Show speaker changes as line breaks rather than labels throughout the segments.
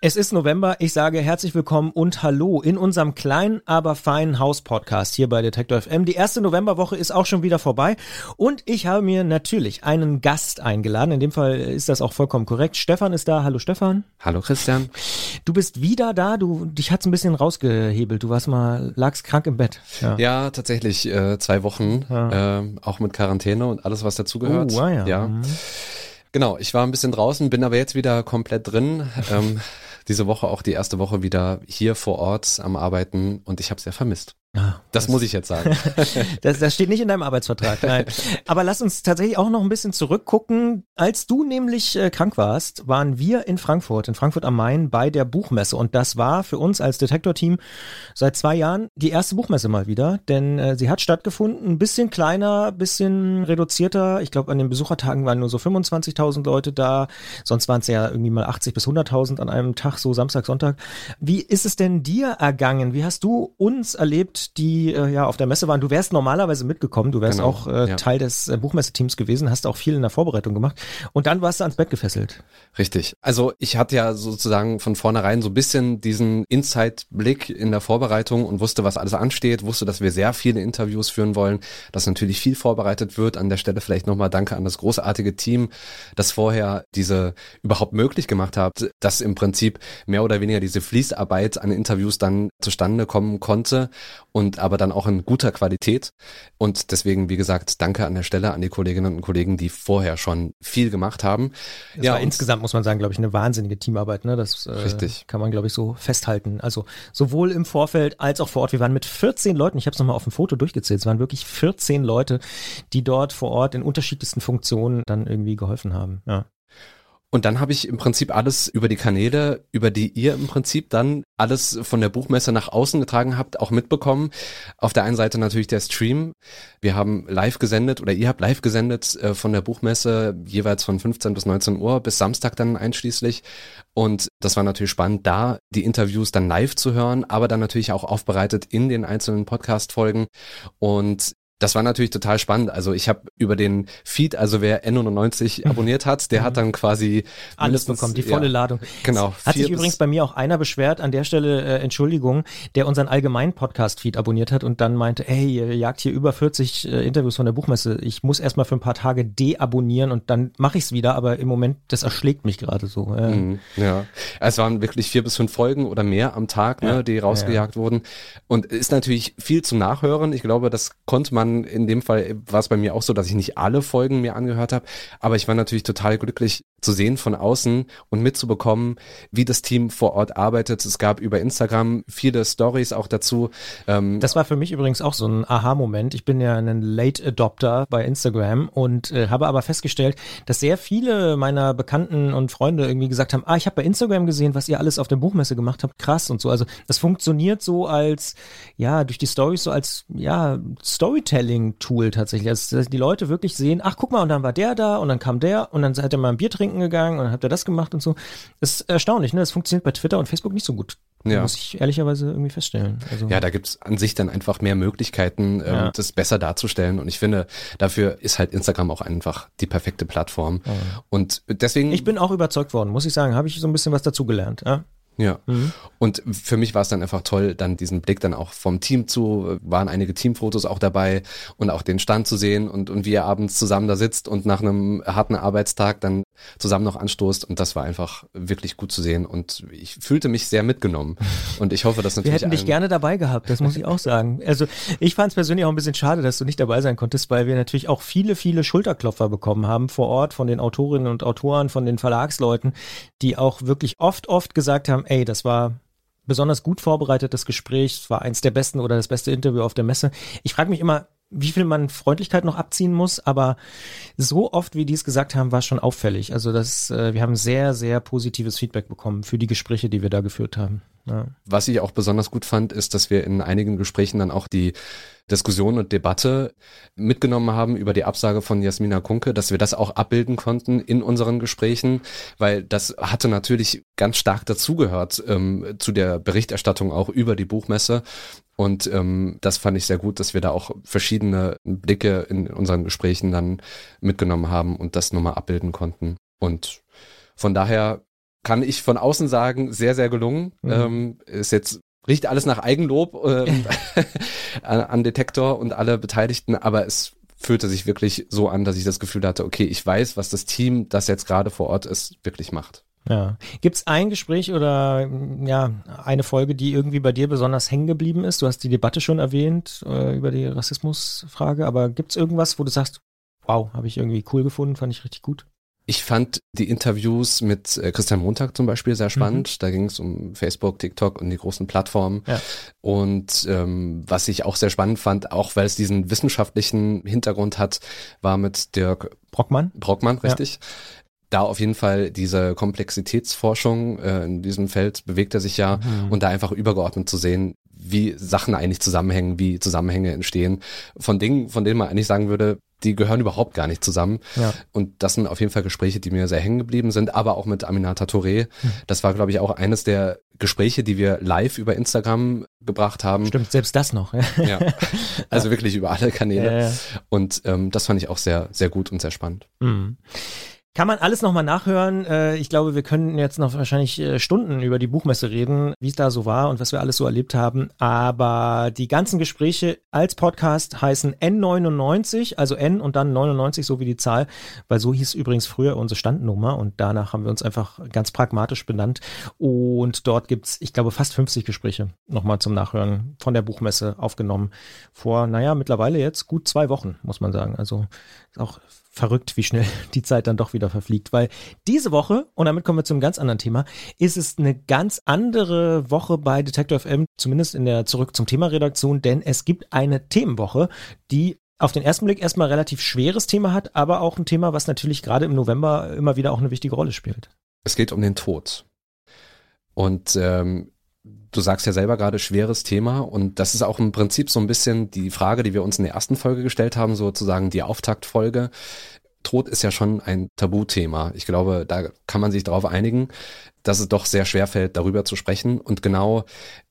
Es ist November, ich sage herzlich willkommen und hallo in unserem kleinen, aber feinen Haus-Podcast hier bei Detektor FM. Die erste Novemberwoche ist auch schon wieder vorbei und ich habe mir natürlich einen Gast eingeladen. In dem Fall ist das auch vollkommen korrekt. Stefan ist da. Hallo Stefan.
Hallo Christian.
Du bist wieder da. Du, dich hat's ein bisschen rausgehebelt. Du warst mal, lagst krank im Bett.
Ja, ja tatsächlich äh, zwei Wochen, ja. äh, auch mit Quarantäne und alles, was dazugehört.
Oh, ah, ja. ja. Mhm.
Genau, ich war ein bisschen draußen, bin aber jetzt wieder komplett drin. Ähm, diese Woche auch die erste Woche wieder hier vor Ort am Arbeiten und ich habe sehr vermisst. Ah, das, das, muss ich jetzt sagen.
das, das steht nicht in deinem Arbeitsvertrag, nein. Aber lass uns tatsächlich auch noch ein bisschen zurückgucken. Als du nämlich äh, krank warst, waren wir in Frankfurt, in Frankfurt am Main bei der Buchmesse. Und das war für uns als Detektor-Team seit zwei Jahren die erste Buchmesse mal wieder. Denn äh, sie hat stattgefunden, ein bisschen kleiner, bisschen reduzierter. Ich glaube, an den Besuchertagen waren nur so 25.000 Leute da. Sonst waren es ja irgendwie mal 80 bis 100.000 an einem Tag, so Samstag, Sonntag. Wie ist es denn dir ergangen? Wie hast du uns erlebt? Die äh, ja auf der Messe waren. Du wärst normalerweise mitgekommen, du wärst genau, auch äh, ja. Teil des äh, Buchmesseteams gewesen, hast auch viel in der Vorbereitung gemacht und dann warst du ans Bett gefesselt.
Richtig. Also ich hatte ja sozusagen von vornherein so ein bisschen diesen Inside-Blick in der Vorbereitung und wusste, was alles ansteht, wusste, dass wir sehr viele Interviews führen wollen, dass natürlich viel vorbereitet wird. An der Stelle vielleicht nochmal Danke an das großartige Team, das vorher diese überhaupt möglich gemacht hat, dass im Prinzip mehr oder weniger diese Fließarbeit an Interviews dann zustande kommen konnte und aber dann auch in guter Qualität. Und deswegen, wie gesagt, danke an der Stelle an die Kolleginnen und Kollegen, die vorher schon viel gemacht haben.
Das ja, insgesamt muss man sagen, glaube ich, eine wahnsinnige Teamarbeit. Ne? Das äh, richtig. kann man, glaube ich, so festhalten. Also sowohl im Vorfeld als auch vor Ort. Wir waren mit 14 Leuten, ich habe es nochmal auf dem Foto durchgezählt, es waren wirklich 14 Leute, die dort vor Ort in unterschiedlichsten Funktionen dann irgendwie geholfen haben. Ja.
Und dann habe ich im Prinzip alles über die Kanäle, über die ihr im Prinzip dann alles von der Buchmesse nach außen getragen habt, auch mitbekommen. Auf der einen Seite natürlich der Stream. Wir haben live gesendet oder ihr habt live gesendet äh, von der Buchmesse jeweils von 15 bis 19 Uhr bis Samstag dann einschließlich. Und das war natürlich spannend, da die Interviews dann live zu hören, aber dann natürlich auch aufbereitet in den einzelnen Podcast-Folgen. Und das war natürlich total spannend. Also ich habe über den Feed, also wer N99 mhm. abonniert hat, der hat mhm. dann quasi
alles bekommen, die volle ja, Ladung.
Genau.
Hat sich übrigens bei mir auch einer beschwert, an der Stelle äh, Entschuldigung, der unseren allgemeinen Podcast-Feed abonniert hat und dann meinte, hey, ihr jagt hier über 40 äh, Interviews von der Buchmesse. Ich muss erstmal für ein paar Tage deabonnieren und dann mache ich es wieder, aber im Moment, das erschlägt mich gerade so.
Ja. Mhm, ja. Es waren wirklich vier bis fünf Folgen oder mehr am Tag, ne, die rausgejagt ja. wurden. Und ist natürlich viel zum Nachhören. Ich glaube, das konnte man dann in dem Fall war es bei mir auch so, dass ich nicht alle Folgen mir angehört habe, aber ich war natürlich total glücklich zu sehen von außen und mitzubekommen, wie das Team vor Ort arbeitet. Es gab über Instagram viele Stories auch dazu.
Ähm das war für mich übrigens auch so ein Aha-Moment. Ich bin ja ein Late Adopter bei Instagram und äh, habe aber festgestellt, dass sehr viele meiner Bekannten und Freunde irgendwie gesagt haben, ah, ich habe bei Instagram gesehen, was ihr alles auf der Buchmesse gemacht habt, krass und so. Also das funktioniert so als, ja, durch die Stories so als, ja, Storytelling-Tool tatsächlich. Also dass die Leute wirklich sehen, ach, guck mal, und dann war der da und dann kam der und dann hat er mal ein Bier trinken gegangen und dann habt ihr das gemacht und so. Das ist erstaunlich, ne? Das funktioniert bei Twitter und Facebook nicht so gut. Ja. Muss ich ehrlicherweise irgendwie feststellen.
Also ja, da gibt's an sich dann einfach mehr Möglichkeiten, ähm, ja. das besser darzustellen. Und ich finde, dafür ist halt Instagram auch einfach die perfekte Plattform. Ja. Und deswegen.
Ich bin auch überzeugt worden, muss ich sagen. Habe ich so ein bisschen was dazugelernt. Ja?
Ja. Mhm. Und für mich war es dann einfach toll, dann diesen Blick dann auch vom Team zu, waren einige Teamfotos auch dabei und auch den Stand zu sehen und, und wie ihr abends zusammen da sitzt und nach einem harten Arbeitstag dann zusammen noch anstoßt und das war einfach wirklich gut zu sehen und ich fühlte mich sehr mitgenommen und ich hoffe, dass natürlich
Wir hätten dich gerne dabei gehabt, das muss ich auch sagen. Also ich fand es persönlich auch ein bisschen schade, dass du nicht dabei sein konntest, weil wir natürlich auch viele, viele Schulterklopfer bekommen haben vor Ort von den Autorinnen und Autoren, von den Verlagsleuten, die auch wirklich oft, oft gesagt haben, ey, das war besonders gut vorbereitetes Gespräch, es war eins der besten oder das beste Interview auf der Messe. Ich frage mich immer, wie viel man Freundlichkeit noch abziehen muss, aber so oft, wie die es gesagt haben, war es schon auffällig. Also das, äh, wir haben sehr, sehr positives Feedback bekommen für die Gespräche, die wir da geführt haben.
Ja. Was ich auch besonders gut fand, ist, dass wir in einigen Gesprächen dann auch die Diskussion und Debatte mitgenommen haben über die Absage von Jasmina Kunke, dass wir das auch abbilden konnten in unseren Gesprächen, weil das hatte natürlich ganz stark dazugehört ähm, zu der Berichterstattung auch über die Buchmesse Und ähm, das fand ich sehr gut, dass wir da auch verschiedene Blicke in unseren Gesprächen dann mitgenommen haben und das nochmal abbilden konnten. Und von daher kann ich von außen sagen, sehr, sehr gelungen. Mhm. Ähm, ist jetzt riecht alles nach Eigenlob ähm, an, an Detektor und alle Beteiligten, aber es fühlte sich wirklich so an, dass ich das Gefühl hatte, okay, ich weiß, was das Team, das jetzt gerade vor Ort ist, wirklich macht.
Ja. Gibt es ein Gespräch oder ja, eine Folge, die irgendwie bei dir besonders hängen geblieben ist? Du hast die Debatte schon erwähnt äh, über die Rassismusfrage, aber gibt es irgendwas, wo du sagst, wow, habe ich irgendwie cool gefunden, fand ich richtig gut?
Ich fand die Interviews mit äh, Christian Montag zum Beispiel sehr spannend. Mhm. Da ging es um Facebook, TikTok und die großen Plattformen. Ja. Und ähm, was ich auch sehr spannend fand, auch weil es diesen wissenschaftlichen Hintergrund hat, war mit Dirk
Brockmann.
Brockmann, richtig. Ja da auf jeden Fall diese Komplexitätsforschung äh, in diesem Feld bewegt er sich ja mhm. und da einfach übergeordnet zu sehen, wie Sachen eigentlich zusammenhängen, wie Zusammenhänge entstehen von Dingen, von denen man eigentlich sagen würde, die gehören überhaupt gar nicht zusammen. Ja. Und das sind auf jeden Fall Gespräche, die mir sehr hängen geblieben sind, aber auch mit Aminata Touré. Mhm. Das war, glaube ich, auch eines der Gespräche, die wir live über Instagram gebracht haben.
Stimmt, selbst das noch.
ja, also wirklich über alle Kanäle. Ja, und ähm, das fand ich auch sehr, sehr gut und sehr spannend. Mhm.
Kann man alles nochmal nachhören. Äh, ich glaube, wir können jetzt noch wahrscheinlich äh, Stunden über die Buchmesse reden, wie es da so war und was wir alles so erlebt haben. Aber die ganzen Gespräche als Podcast heißen N99, also N und dann 99, so wie die Zahl, weil so hieß übrigens früher unsere Standnummer und danach haben wir uns einfach ganz pragmatisch benannt. Und dort gibt's, ich glaube, fast 50 Gespräche nochmal zum Nachhören von der Buchmesse aufgenommen. Vor, naja, mittlerweile jetzt gut zwei Wochen, muss man sagen. Also auch verrückt, wie schnell die Zeit dann doch wieder verfliegt, weil diese Woche, und damit kommen wir zum ganz anderen Thema, ist es eine ganz andere Woche bei Detector FM, zumindest in der Zurück zum Thema Redaktion, denn es gibt eine Themenwoche, die auf den ersten Blick erstmal relativ schweres Thema hat, aber auch ein Thema, was natürlich gerade im November immer wieder auch eine wichtige Rolle spielt.
Es geht um den Tod. Und ähm, du sagst ja selber gerade schweres Thema und das ist auch im Prinzip so ein bisschen die Frage, die wir uns in der ersten Folge gestellt haben, sozusagen die Auftaktfolge. Tod ist ja schon ein Tabuthema. Ich glaube, da kann man sich darauf einigen, dass es doch sehr schwer fällt, darüber zu sprechen. Und genau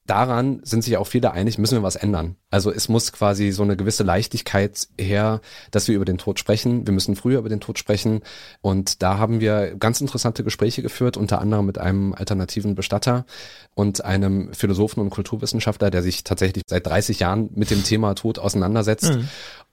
daran sind sich auch viele einig, müssen wir was ändern. Also es muss quasi so eine gewisse Leichtigkeit her, dass wir über den Tod sprechen. Wir müssen früher über den Tod sprechen. Und da haben wir ganz interessante Gespräche geführt, unter anderem mit einem alternativen Bestatter und einem Philosophen und Kulturwissenschaftler, der sich tatsächlich seit 30 Jahren mit dem Thema Tod auseinandersetzt. Mhm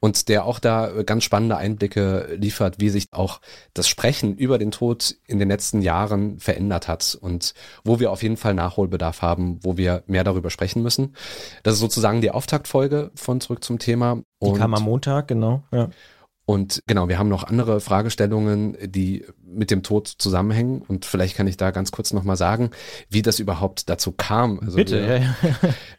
und der auch da ganz spannende Einblicke liefert, wie sich auch das Sprechen über den Tod in den letzten Jahren verändert hat und wo wir auf jeden Fall Nachholbedarf haben, wo wir mehr darüber sprechen müssen. Das ist sozusagen die Auftaktfolge von Zurück zum Thema.
Die kam am Montag, genau. Ja.
Und genau, wir haben noch andere Fragestellungen, die mit dem Tod zusammenhängen. Und vielleicht kann ich da ganz kurz nochmal sagen, wie das überhaupt dazu kam.
Also Bitte, wir, ja, ja.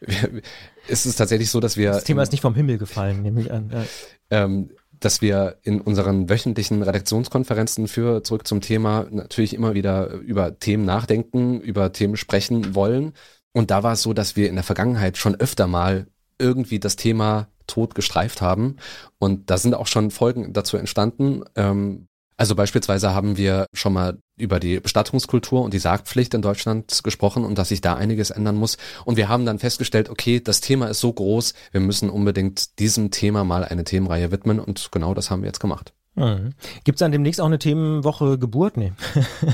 Wir, ist es tatsächlich so, dass wir.
Das Thema ist nicht vom Himmel gefallen, nehme ich an. Ja.
Ähm, dass wir in unseren wöchentlichen Redaktionskonferenzen für zurück zum Thema natürlich immer wieder über Themen nachdenken, über Themen sprechen wollen. Und da war es so, dass wir in der Vergangenheit schon öfter mal irgendwie das Thema Tod gestreift haben. Und da sind auch schon Folgen dazu entstanden. Ähm, also beispielsweise haben wir schon mal über die Bestattungskultur und die Sargpflicht in Deutschland gesprochen und dass sich da einiges ändern muss. Und wir haben dann festgestellt, okay, das Thema ist so groß, wir müssen unbedingt diesem Thema mal eine Themenreihe widmen und genau das haben wir jetzt gemacht.
Mhm. Gibt es dann demnächst auch eine Themenwoche Geburt? Nee.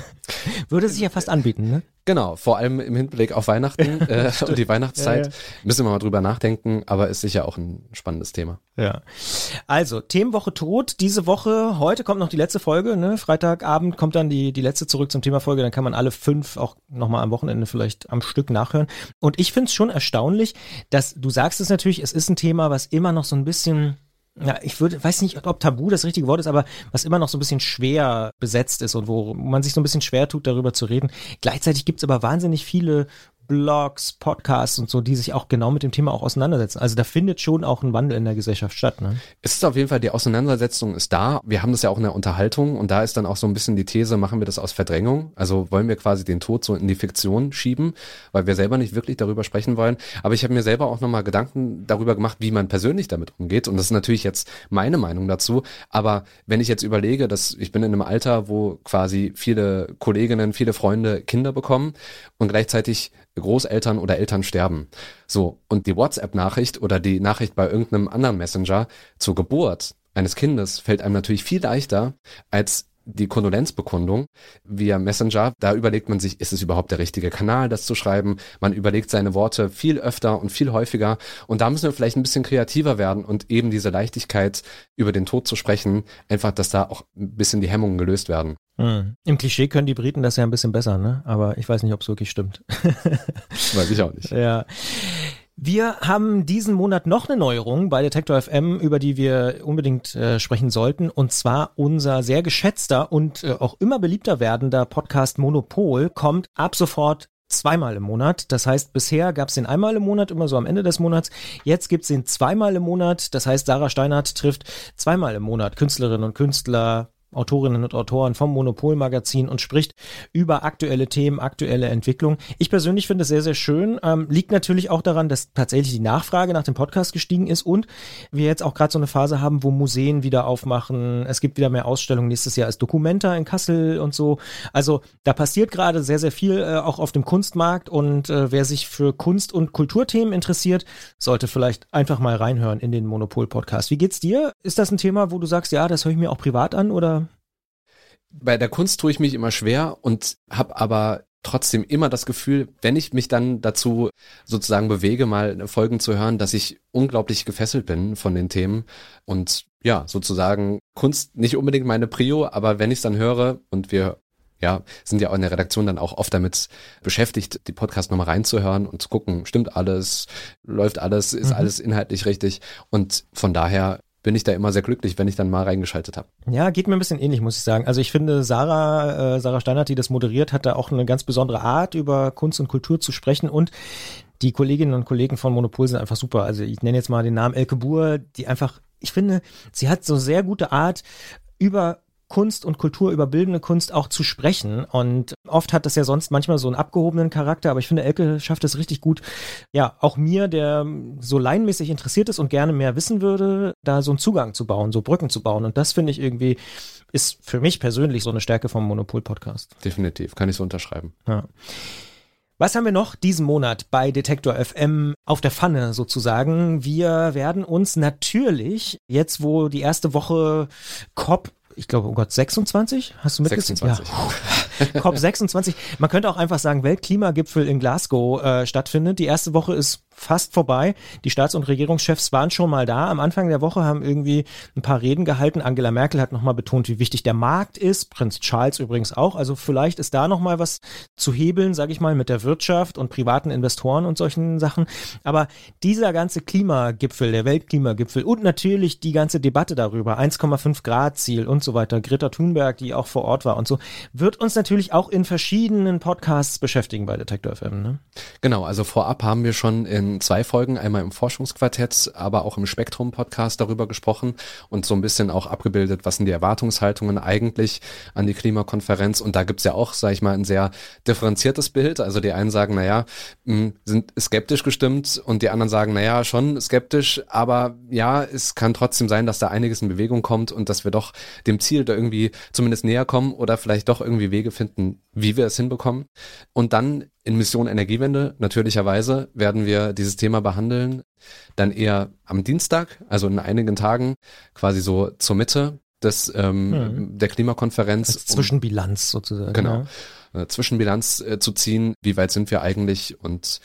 Würde sich ja fast anbieten, ne?
Genau, vor allem im Hinblick auf Weihnachten äh, und die Weihnachtszeit. Ja, ja. Müssen wir mal drüber nachdenken, aber ist sicher auch ein spannendes Thema.
Ja. Also, Themenwoche tot. Diese Woche, heute kommt noch die letzte Folge, ne? Freitagabend kommt dann die, die letzte zurück zum Thema Folge. Dann kann man alle fünf auch nochmal am Wochenende vielleicht am Stück nachhören. Und ich finde es schon erstaunlich, dass du sagst es natürlich, es ist ein Thema, was immer noch so ein bisschen ja, ich würde, weiß nicht, ob Tabu das richtige Wort ist, aber was immer noch so ein bisschen schwer besetzt ist und wo man sich so ein bisschen schwer tut, darüber zu reden. Gleichzeitig gibt's aber wahnsinnig viele Blogs, Podcasts und so, die sich auch genau mit dem Thema auch auseinandersetzen. Also da findet schon auch ein Wandel in der Gesellschaft statt. Ne?
Es ist auf jeden Fall, die Auseinandersetzung ist da. Wir haben das ja auch in der Unterhaltung und da ist dann auch so ein bisschen die These, machen wir das aus Verdrängung? Also wollen wir quasi den Tod so in die Fiktion schieben, weil wir selber nicht wirklich darüber sprechen wollen. Aber ich habe mir selber auch nochmal Gedanken darüber gemacht, wie man persönlich damit umgeht. Und das ist natürlich jetzt meine Meinung dazu. Aber wenn ich jetzt überlege, dass ich bin in einem Alter, wo quasi viele Kolleginnen, viele Freunde Kinder bekommen und gleichzeitig Großeltern oder Eltern sterben. So, und die WhatsApp-Nachricht oder die Nachricht bei irgendeinem anderen Messenger zur Geburt eines Kindes fällt einem natürlich viel leichter als die Kondolenzbekundung via Messenger, da überlegt man sich, ist es überhaupt der richtige Kanal, das zu schreiben? Man überlegt seine Worte viel öfter und viel häufiger und da müssen wir vielleicht ein bisschen kreativer werden und eben diese Leichtigkeit über den Tod zu sprechen, einfach, dass da auch ein bisschen die Hemmungen gelöst werden.
Hm. Im Klischee können die Briten das ja ein bisschen besser, ne? Aber ich weiß nicht, ob es wirklich stimmt.
weiß ich auch nicht.
Ja. Wir haben diesen Monat noch eine Neuerung bei Detektor FM, über die wir unbedingt äh, sprechen sollten, und zwar unser sehr geschätzter und äh, auch immer beliebter werdender Podcast Monopol kommt ab sofort zweimal im Monat. Das heißt, bisher gab es den einmal im Monat, immer so am Ende des Monats. Jetzt gibt es den zweimal im Monat. Das heißt, Sarah Steinhardt trifft zweimal im Monat Künstlerinnen und Künstler, Autorinnen und Autoren vom Monopol-Magazin und spricht über aktuelle Themen, aktuelle Entwicklung. Ich persönlich finde es sehr, sehr schön. Ähm, liegt natürlich auch daran, dass tatsächlich die Nachfrage nach dem Podcast gestiegen ist und wir jetzt auch gerade so eine Phase haben, wo Museen wieder aufmachen. Es gibt wieder mehr Ausstellungen. Nächstes Jahr ist Documenta in Kassel und so. Also da passiert gerade sehr, sehr viel äh, auch auf dem Kunstmarkt und äh, wer sich für Kunst- und Kulturthemen interessiert, sollte vielleicht einfach mal reinhören in den Monopol-Podcast. Wie geht's dir? Ist das ein Thema, wo du sagst, ja, das höre ich mir auch privat an oder
bei der Kunst tue ich mich immer schwer und habe aber trotzdem immer das Gefühl, wenn ich mich dann dazu sozusagen bewege, mal Folgen zu hören, dass ich unglaublich gefesselt bin von den Themen und ja, sozusagen Kunst nicht unbedingt meine Prio, aber wenn ich es dann höre und wir ja, sind ja auch in der Redaktion dann auch oft damit beschäftigt, die Podcast nochmal reinzuhören und zu gucken, stimmt alles, läuft alles, ist mhm. alles inhaltlich richtig. Und von daher bin ich da immer sehr glücklich, wenn ich dann mal reingeschaltet habe.
Ja, geht mir ein bisschen ähnlich, muss ich sagen. Also ich finde, Sarah, äh, Sarah Steinert, die das moderiert, hat da auch eine ganz besondere Art, über Kunst und Kultur zu sprechen und die Kolleginnen und Kollegen von Monopol sind einfach super. Also ich nenne jetzt mal den Namen Elke Buhr, die einfach, ich finde, sie hat so sehr gute Art, über Kunst und Kultur, über bildende Kunst auch zu sprechen. Und oft hat das ja sonst manchmal so einen abgehobenen Charakter, aber ich finde, Elke schafft es richtig gut, ja, auch mir, der so leinmäßig interessiert ist und gerne mehr wissen würde, da so einen Zugang zu bauen, so Brücken zu bauen. Und das finde ich irgendwie, ist für mich persönlich so eine Stärke vom Monopol-Podcast.
Definitiv, kann ich so unterschreiben.
Ja. Was haben wir noch diesen Monat bei Detektor FM auf der Pfanne sozusagen? Wir werden uns natürlich, jetzt wo die erste Woche COP ich glaube, oh Gott, 26? Hast du mitgezählt?
26.
Ja. COP 26. Man könnte auch einfach sagen, Weltklimagipfel in Glasgow äh, stattfindet. Die erste Woche ist fast vorbei. Die Staats- und Regierungschefs waren schon mal da. Am Anfang der Woche haben irgendwie ein paar Reden gehalten. Angela Merkel hat nochmal betont, wie wichtig der Markt ist. Prinz Charles übrigens auch. Also vielleicht ist da nochmal was zu hebeln, sage ich mal, mit der Wirtschaft und privaten Investoren und solchen Sachen. Aber dieser ganze Klimagipfel, der Weltklimagipfel und natürlich die ganze Debatte darüber, 1,5 Grad Ziel und so weiter, Greta Thunberg, die auch vor Ort war und so, wird uns natürlich auch in verschiedenen Podcasts beschäftigen bei Detektor FM. Ne?
Genau, also vorab haben wir schon in in zwei Folgen, einmal im Forschungsquartett, aber auch im Spektrum-Podcast darüber gesprochen und so ein bisschen auch abgebildet, was sind die Erwartungshaltungen eigentlich an die Klimakonferenz. Und da gibt's ja auch, sage ich mal, ein sehr differenziertes Bild. Also die einen sagen, naja, hm, sind skeptisch gestimmt und die anderen sagen, naja, schon skeptisch, aber ja, es kann trotzdem sein, dass da einiges in Bewegung kommt und dass wir doch dem Ziel da irgendwie zumindest näher kommen oder vielleicht doch irgendwie Wege finden, wie wir es hinbekommen. Und dann in Mission Energiewende, natürlicherweise, werden wir dieses Thema behandeln. Dann eher am Dienstag, also in einigen Tagen, quasi so zur Mitte des, ähm, mhm. der Klimakonferenz. Als
Zwischenbilanz sozusagen.
Genau. Ja. Zwischenbilanz äh, zu ziehen, wie weit sind wir eigentlich und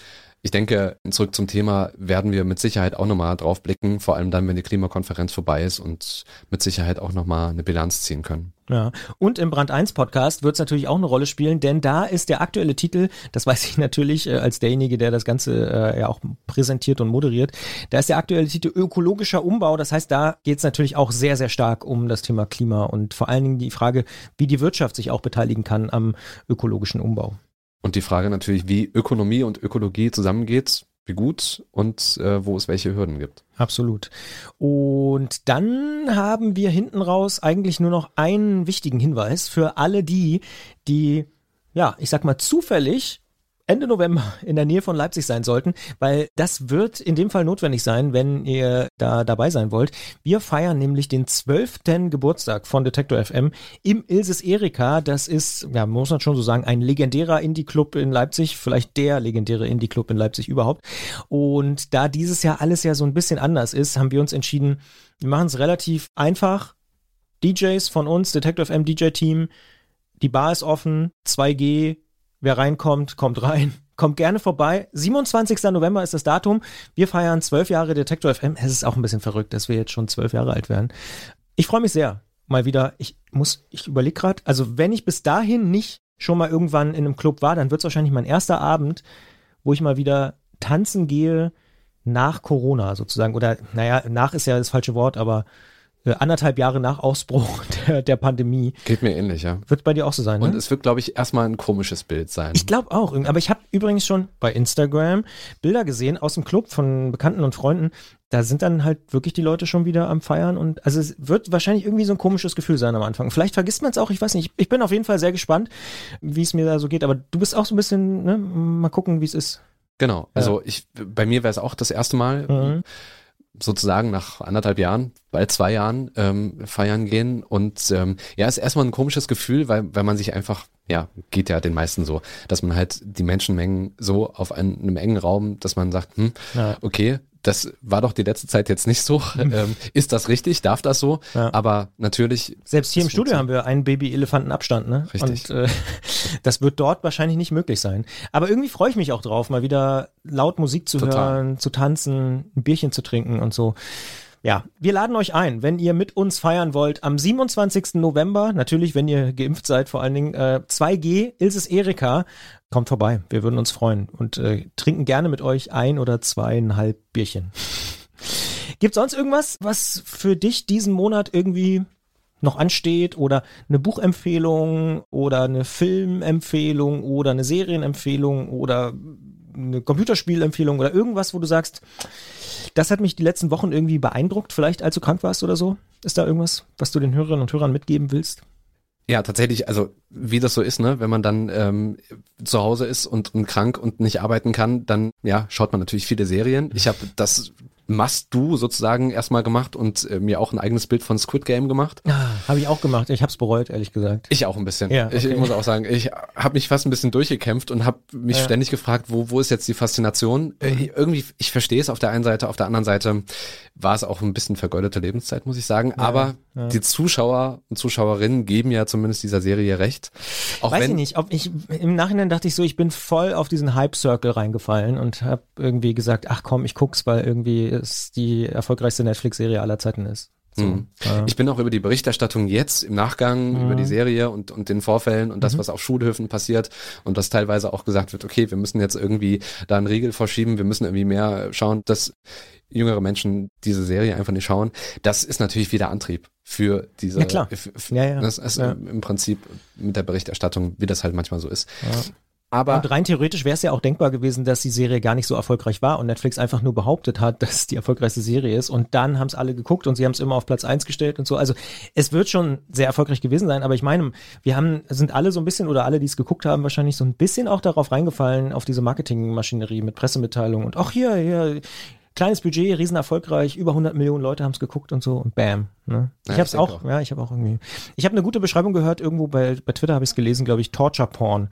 ich denke, zurück zum Thema werden wir mit Sicherheit auch nochmal drauf blicken, vor allem dann, wenn die Klimakonferenz vorbei ist und mit Sicherheit auch nochmal eine Bilanz ziehen können.
Ja, und im Brand 1 Podcast wird es natürlich auch eine Rolle spielen, denn da ist der aktuelle Titel, das weiß ich natürlich äh, als derjenige, der das Ganze äh, ja auch präsentiert und moderiert, da ist der aktuelle Titel ökologischer Umbau. Das heißt, da geht es natürlich auch sehr, sehr stark um das Thema Klima und vor allen Dingen die Frage, wie die Wirtschaft sich auch beteiligen kann am ökologischen Umbau.
Und die Frage natürlich, wie Ökonomie und Ökologie zusammengeht, wie gut und äh, wo es welche Hürden gibt.
Absolut. Und dann haben wir hinten raus eigentlich nur noch einen wichtigen Hinweis für alle die, die, ja, ich sag mal, zufällig Ende November in der Nähe von Leipzig sein sollten, weil das wird in dem Fall notwendig sein, wenn ihr da dabei sein wollt. Wir feiern nämlich den zwölften Geburtstag von Detektor FM im Ilses Erika. Das ist, ja, muss man schon so sagen, ein legendärer Indie-Club in Leipzig, vielleicht der legendäre Indie-Club in Leipzig überhaupt. Und da dieses Jahr alles ja so ein bisschen anders ist, haben wir uns entschieden, wir machen es relativ einfach. DJs von uns, Detektor FM DJ-Team, die Bar ist offen, 2G, Wer reinkommt, kommt rein. Kommt gerne vorbei. 27. November ist das Datum. Wir feiern zwölf Jahre Detektor FM. Es ist auch ein bisschen verrückt, dass wir jetzt schon zwölf Jahre alt werden. Ich freue mich sehr. Mal wieder, ich muss, ich überlege gerade, also wenn ich bis dahin nicht schon mal irgendwann in einem Club war, dann wird es wahrscheinlich mein erster Abend, wo ich mal wieder tanzen gehe nach Corona sozusagen. Oder naja, nach ist ja das falsche Wort, aber äh, anderthalb Jahre nach Ausbruch der, der Pandemie.
Geht mir ähnlich, ja.
Wird bei dir auch so sein,
Und
ne?
es wird, glaube ich, erstmal ein komisches Bild sein.
Ich glaube auch. Aber ich habe übrigens schon bei Instagram Bilder gesehen aus dem Club von Bekannten und Freunden. Da sind dann halt wirklich die Leute schon wieder am Feiern und also es wird wahrscheinlich irgendwie so ein komisches Gefühl sein am Anfang. Vielleicht vergisst man es auch, ich weiß nicht. Ich bin auf jeden Fall sehr gespannt, wie es mir da so geht. Aber du bist auch so ein bisschen, ne? Mal gucken, wie es ist.
Genau. Also ich, bei mir wäre es auch das erste Mal.
Mhm.
Sozusagen nach anderthalb Jahren, bald zwei Jahren ähm, feiern gehen. Und ähm, ja, ist erstmal ein komisches Gefühl, weil, weil man sich einfach, ja, geht ja den meisten so, dass man halt die Menschenmengen so auf einen, einem engen Raum, dass man sagt, hm,
Ja.
okay, das war doch die letzte Zeit jetzt nicht so. ähm, ist das richtig? Darf das so?
Ja.
Aber natürlich.
Selbst hier im Studio haben wir einen Baby-Elefanten-Abstand, ne?
Richtig.
Und äh, das wird dort wahrscheinlich nicht möglich sein. Aber irgendwie freue ich mich auch drauf, mal wieder laut Musik zu
Total.
hören, zu tanzen, ein Bierchen zu trinken und so. Ja, wir laden euch ein, wenn ihr mit uns feiern wollt, am 27. November, natürlich, wenn ihr geimpft seid, vor allen Dingen, äh, 2G, Ilses Erika, kommt vorbei, wir würden uns freuen und äh, trinken gerne mit euch ein oder zweieinhalb Bierchen. Gibt sonst irgendwas, was für dich diesen Monat irgendwie noch ansteht oder eine Buchempfehlung oder eine Filmempfehlung oder eine Serienempfehlung oder eine Computerspielempfehlung oder irgendwas, wo du sagst, das hat mich die letzten Wochen irgendwie beeindruckt, vielleicht als du krank warst oder so? Ist da irgendwas, was du den Hörerinnen und Hörern mitgeben willst?
Ja, tatsächlich, also wie das so ist, ne, wenn man dann ähm, zu Hause ist und, und krank und nicht arbeiten kann, dann ja, schaut man natürlich viele Serien. Ich habe das Must-Do sozusagen erstmal gemacht und äh, mir auch ein eigenes Bild von Squid Game gemacht.
Ah, habe ich auch gemacht. Ich habe es bereut, ehrlich gesagt.
Ich auch ein bisschen.
Ja,
ich,
okay.
ich muss auch sagen, ich habe mich fast ein bisschen durchgekämpft und habe mich
Ja.
ständig gefragt, wo, wo ist jetzt die Faszination? Äh, irgendwie, ich verstehe es auf der einen Seite, auf der anderen Seite war es auch ein bisschen vergeudete Lebenszeit, muss ich sagen. Aber
ja.
die Zuschauer und Zuschauerinnen geben ja zumindest dieser Serie recht. Auch
Weiß
wenn,
ich nicht, ob ich im Nachhinein dachte ich so, ich bin voll auf diesen Hype-Circle reingefallen und habe irgendwie gesagt, ach komm, ich guck's, weil irgendwie es die erfolgreichste Netflix-Serie aller Zeiten ist. So,
Mhm.
ja.
Ich bin auch über die Berichterstattung jetzt im Nachgang,
Mhm.
über die Serie und, und den Vorfällen und das, was auf Schulhöfen passiert und dass teilweise auch gesagt wird, okay, wir müssen jetzt irgendwie da einen Riegel vorschieben, wir müssen irgendwie mehr schauen, dass jüngere Menschen diese Serie einfach nicht schauen. Das ist natürlich wieder Antrieb für diese,
Ja, klar.
f- f-
Ja, ja.
das ist
Ja.
im Prinzip mit der Berichterstattung, wie das halt manchmal so ist. Aber
Und rein theoretisch wäre es ja auch denkbar gewesen, dass die Serie gar nicht so erfolgreich war und Netflix einfach nur behauptet hat, dass es die erfolgreichste Serie ist und dann haben es alle geguckt und sie haben es immer auf Platz eins gestellt und so. Also es wird schon sehr erfolgreich gewesen sein, aber ich meine, wir haben, sind alle so ein bisschen oder alle, die es geguckt haben, wahrscheinlich so ein bisschen auch darauf reingefallen, auf diese Marketingmaschinerie mit Pressemitteilungen und auch hier, hier, kleines Budget, riesen erfolgreich, über 100 Millionen Leute haben es geguckt und so und bam. Ne? Ich
Ja,
habe es auch,
auch.
ja, ich habe auch irgendwie. Ich habe eine gute Beschreibung gehört, irgendwo bei, bei Twitter habe ich es gelesen, glaube ich, Torture Porn.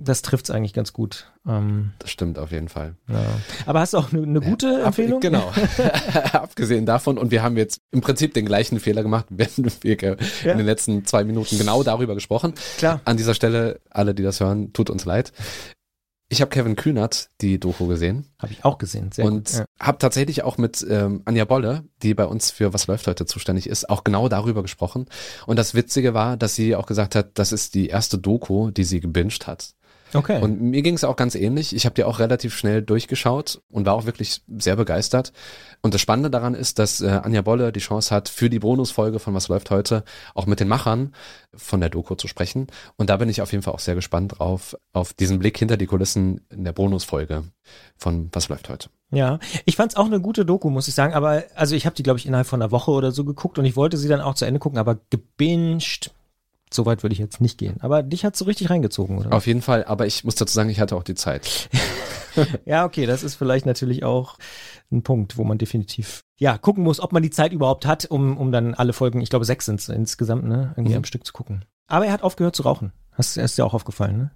Das trifft's eigentlich ganz gut. Ähm,
das stimmt auf jeden Fall.
ja. Aber hast du auch eine, eine gute Empfehlung?
Ab, genau. Abgesehen davon, und wir haben jetzt im Prinzip den gleichen Fehler gemacht, wenn wir
Ja.
in den letzten zwei Minuten genau darüber gesprochen.
Klar.
An dieser Stelle, alle, die das hören, tut uns leid. Ich habe Kevin Kühnert die Doku gesehen
Habe ich auch gesehen. Sehr
und.
Ja.
habe tatsächlich auch mit ähm, Anja Bolle, die bei uns für Was läuft heute zuständig ist, auch genau darüber gesprochen. Und das Witzige war, dass sie auch gesagt hat, das ist die erste Doku, die sie gebinged hat.
Okay.
Und mir ging es auch ganz ähnlich. Ich habe die auch relativ schnell durchgeschaut und war auch wirklich sehr begeistert. Und das Spannende daran ist, dass äh, Anja Bolle die Chance hat, für die Bonusfolge von Was läuft heute auch mit den Machern von der Doku zu sprechen. Und da bin ich auf jeden Fall auch sehr gespannt drauf, auf diesen Blick hinter die Kulissen in der Bonusfolge von Was läuft heute.
ja, ich fand's auch eine gute Doku, muss ich sagen. Aber also ich habe die, glaube ich, innerhalb von einer Woche oder so geguckt und ich wollte sie dann auch zu Ende gucken, aber gebinged so weit würde ich jetzt nicht gehen. Aber dich hat so richtig reingezogen, oder?
Auf jeden Fall, aber ich muss dazu sagen, ich hatte auch die Zeit.
ja, okay, das ist vielleicht natürlich auch ein Punkt, wo man definitiv ja gucken muss, ob man die Zeit überhaupt hat, um, um dann alle Folgen, ich glaube sechs sind es insgesamt, ne, irgendwie mhm. am Stück zu gucken. Aber er hat aufgehört zu rauchen. Hast, ist dir auch aufgefallen, ne?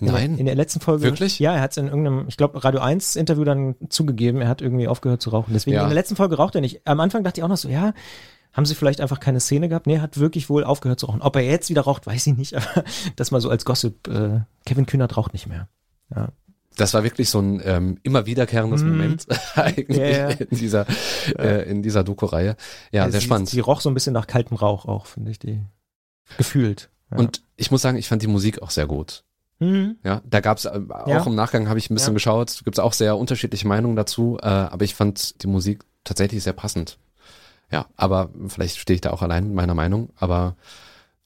Nein.
In der letzten Folge.
Wirklich?
Ja, er hat es in irgendeinem, ich glaube, Radio 1 Interview dann zugegeben, er hat irgendwie aufgehört zu rauchen. Deswegen ja. in der letzten Folge raucht er nicht. Am Anfang dachte ich auch noch so, ja, haben sie vielleicht einfach keine Szene gehabt? Nee, er hat wirklich wohl aufgehört zu rauchen. Ob er jetzt wieder raucht, weiß ich nicht, aber das mal so als Gossip. Äh, Kevin Kühnert raucht nicht mehr. Ja.
Das war wirklich so ein ähm, immer wiederkehrendes mm. Moment eigentlich yeah. in dieser äh, in dieser Doku-Reihe. Ja, ja, sehr
sie,
spannend.
Sie roch so ein bisschen nach kaltem Rauch auch, finde ich die gefühlt.
Ja. Und ich muss sagen, ich fand die Musik auch sehr gut. Mhm. Ja, da gab's äh, auch ja. im Nachgang habe ich ein bisschen ja. geschaut, gibt es auch sehr unterschiedliche Meinungen dazu, äh, aber ich fand die Musik tatsächlich sehr passend. Ja, aber vielleicht stehe ich da auch allein mit meiner Meinung, aber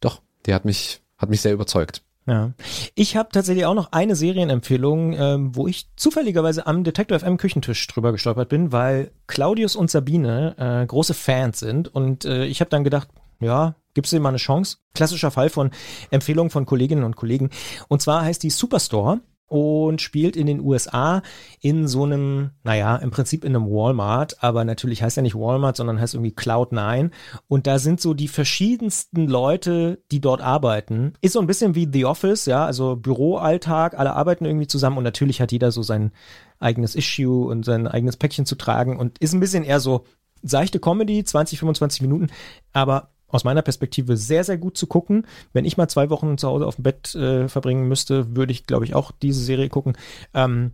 doch, die hat mich hat mich sehr überzeugt.
Ja. Ich habe tatsächlich auch noch eine Serienempfehlung, ähm, wo ich zufälligerweise am Detector FM Küchentisch drüber gestolpert bin, weil Claudius und Sabine äh, große Fans sind und äh, ich habe dann gedacht, ja, gibst dir mal eine Chance? Klassischer Fall von Empfehlungen von Kolleginnen und Kollegen. Und zwar heißt die Superstore und spielt in den USA in so einem, naja, im Prinzip in einem Walmart, aber natürlich heißt er nicht Walmart, sondern heißt irgendwie Cloud9. Und da sind so die verschiedensten Leute, die dort arbeiten. Ist so ein bisschen wie The Office, ja, also Büroalltag, alle arbeiten irgendwie zusammen und natürlich hat jeder so sein eigenes Issue und sein eigenes Päckchen zu tragen und ist ein bisschen eher so seichte Comedy, 20, 25 Minuten, aber aus meiner Perspektive sehr, sehr gut zu gucken. Wenn ich mal zwei Wochen zu Hause auf dem Bett äh, verbringen müsste, würde ich, glaube ich, auch diese Serie gucken. Ähm,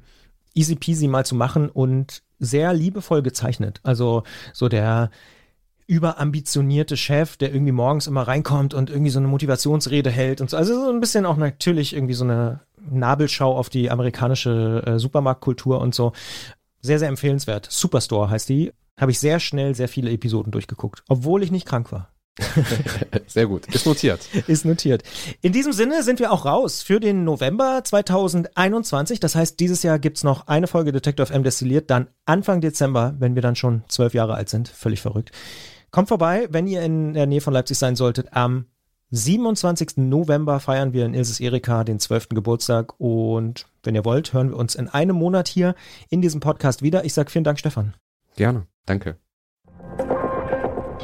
easy peasy mal zu machen und sehr liebevoll gezeichnet. Also so der überambitionierte Chef, der irgendwie morgens immer reinkommt und irgendwie so eine Motivationsrede hält und so. Also so ein bisschen auch natürlich irgendwie so eine Nabelschau auf die amerikanische äh, Supermarktkultur und so. Sehr, sehr empfehlenswert. Superstore heißt die. Habe ich sehr schnell sehr viele Episoden durchgeguckt, obwohl ich nicht krank war.
Sehr gut. Ist notiert.
Ist notiert. In diesem Sinne sind wir auch raus für den November 2021. Das heißt, dieses Jahr gibt's noch eine Folge Detective M destilliert, dann Anfang Dezember, wenn wir dann schon zwölf Jahre alt sind. Völlig verrückt. Kommt vorbei, wenn ihr in der Nähe von Leipzig sein solltet. Am 27. November feiern wir in Ilses Erika den 12. Geburtstag. Und wenn ihr wollt, hören wir uns in einem Monat hier in diesem Podcast wieder. Ich sage vielen Dank, Stefan.
Gerne. Danke.